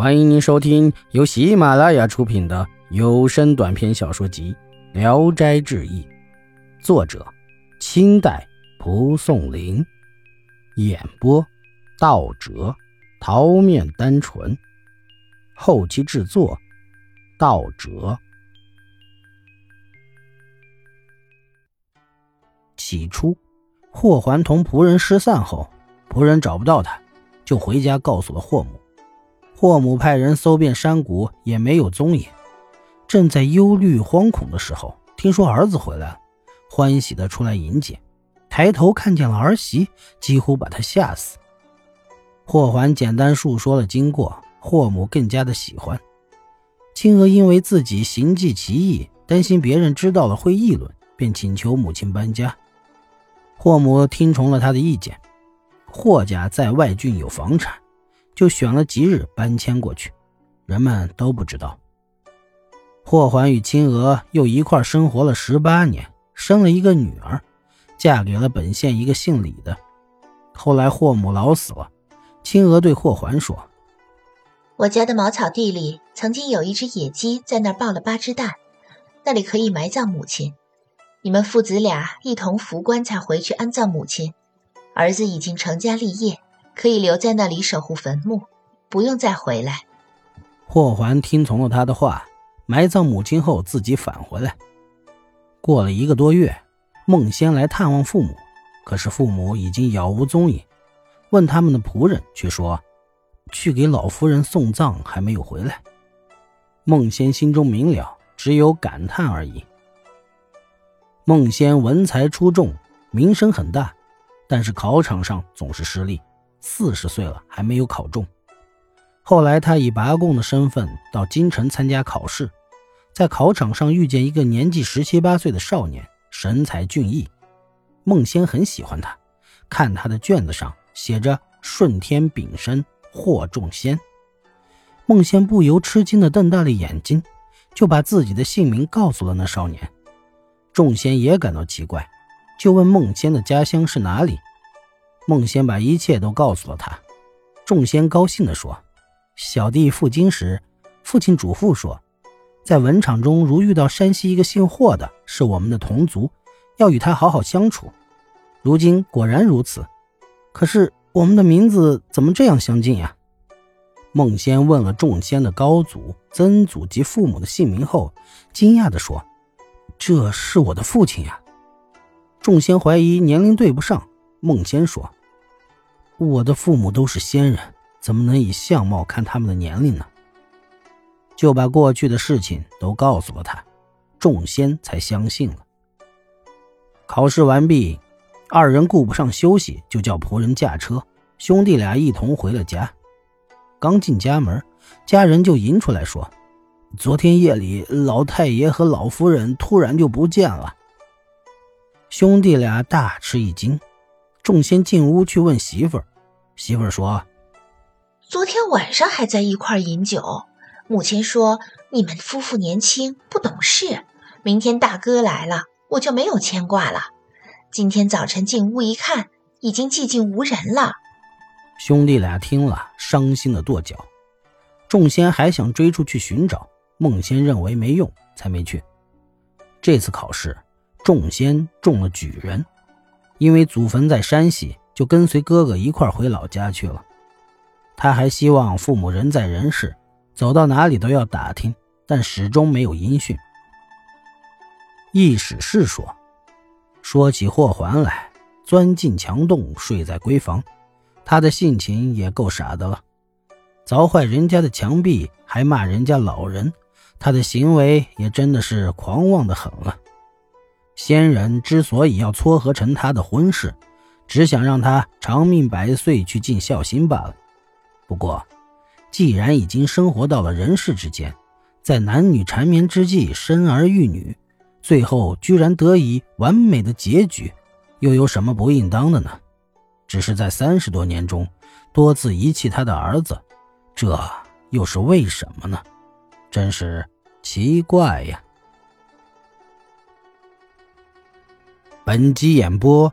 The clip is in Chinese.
欢迎您收听由喜马拉雅出品的有声短篇小说集《聊斋志异》，作者：清代蒲松龄，演播：道哲、桃面单纯，后期制作：道哲。起初，霍桓同仆人失散后，仆人找不到他，就回家告诉了霍母。霍母派人搜遍山谷，也没有踪影。正在忧虑惶恐的时候，听说儿子回来了，欢喜的出来迎接。抬头看见了儿媳，几乎把他吓死。霍桓简单述说了经过，霍母更加的喜欢。青娥因为自己行迹奇异，担心别人知道了会议论，便请求母亲搬家。霍母听从了他的意见。霍家在外郡有房产。就选了吉日搬迁过去，人们都不知道。霍桓与青娥又一块生活了十八年，生了一个女儿，嫁给了本县一个姓李的。后来霍母老死了，青娥对霍桓说：“我家的茅草地里曾经有一只野鸡在那儿抱了八只蛋，那里可以埋葬母亲。你们父子俩一同扶棺材回去安葬母亲。儿子已经成家立业。”可以留在那里守护坟墓，不用再回来。霍桓听从了他的话，埋葬母亲后自己返回来。过了一个多月，孟仙来探望父母，可是父母已经杳无踪影。问他们的仆人，却说去给老夫人送葬，还没有回来。孟仙心中明了，只有感叹而已。孟仙文才出众，名声很大，但是考场上总是失利。四十岁了还没有考中。后来他以拔贡的身份到京城参加考试，在考场上遇见一个年纪十七八岁的少年，神采俊逸。孟仙很喜欢他，看他的卷子上写着“顺天丙申获众仙”，孟仙不由吃惊的瞪大了眼睛，就把自己的姓名告诉了那少年。众仙也感到奇怪，就问孟仙的家乡是哪里。孟仙把一切都告诉了他，众仙高兴地说：“小弟赴京时，父亲嘱咐说，在文场中如遇到山西一个姓霍的，是我们的同族，要与他好好相处。如今果然如此，可是我们的名字怎么这样相近呀？”孟仙问了众仙的高祖、曾祖及父母的姓名后，惊讶地说：“这是我的父亲呀！”众仙怀疑年龄对不上。孟仙说：“我的父母都是仙人，怎么能以相貌看他们的年龄呢？”就把过去的事情都告诉了他，众仙才相信了。考试完毕，二人顾不上休息，就叫仆人驾车，兄弟俩一同回了家。刚进家门，家人就迎出来说：“昨天夜里，老太爷和老夫人突然就不见了。”兄弟俩大吃一惊。众仙进屋去问媳妇儿，媳妇儿说：“昨天晚上还在一块饮酒。母亲说你们夫妇年轻不懂事，明天大哥来了，我就没有牵挂了。今天早晨进屋一看，已经寂静无人了。”兄弟俩听了，伤心的跺脚。众仙还想追出去寻找，孟仙认为没用，才没去。这次考试，众仙中了举人。因为祖坟在山西，就跟随哥哥一块回老家去了。他还希望父母人在人世，走到哪里都要打听，但始终没有音讯。易史是说，说起霍桓来，钻进墙洞，睡在闺房，他的性情也够傻的了，凿坏人家的墙壁，还骂人家老人，他的行为也真的是狂妄的很了。仙人之所以要撮合成他的婚事，只想让他长命百岁去尽孝心罢了。不过，既然已经生活到了人世之间，在男女缠绵之际生儿育女，最后居然得以完美的结局，又有什么不应当的呢？只是在三十多年中多次遗弃他的儿子，这又是为什么呢？真是奇怪呀！本集演播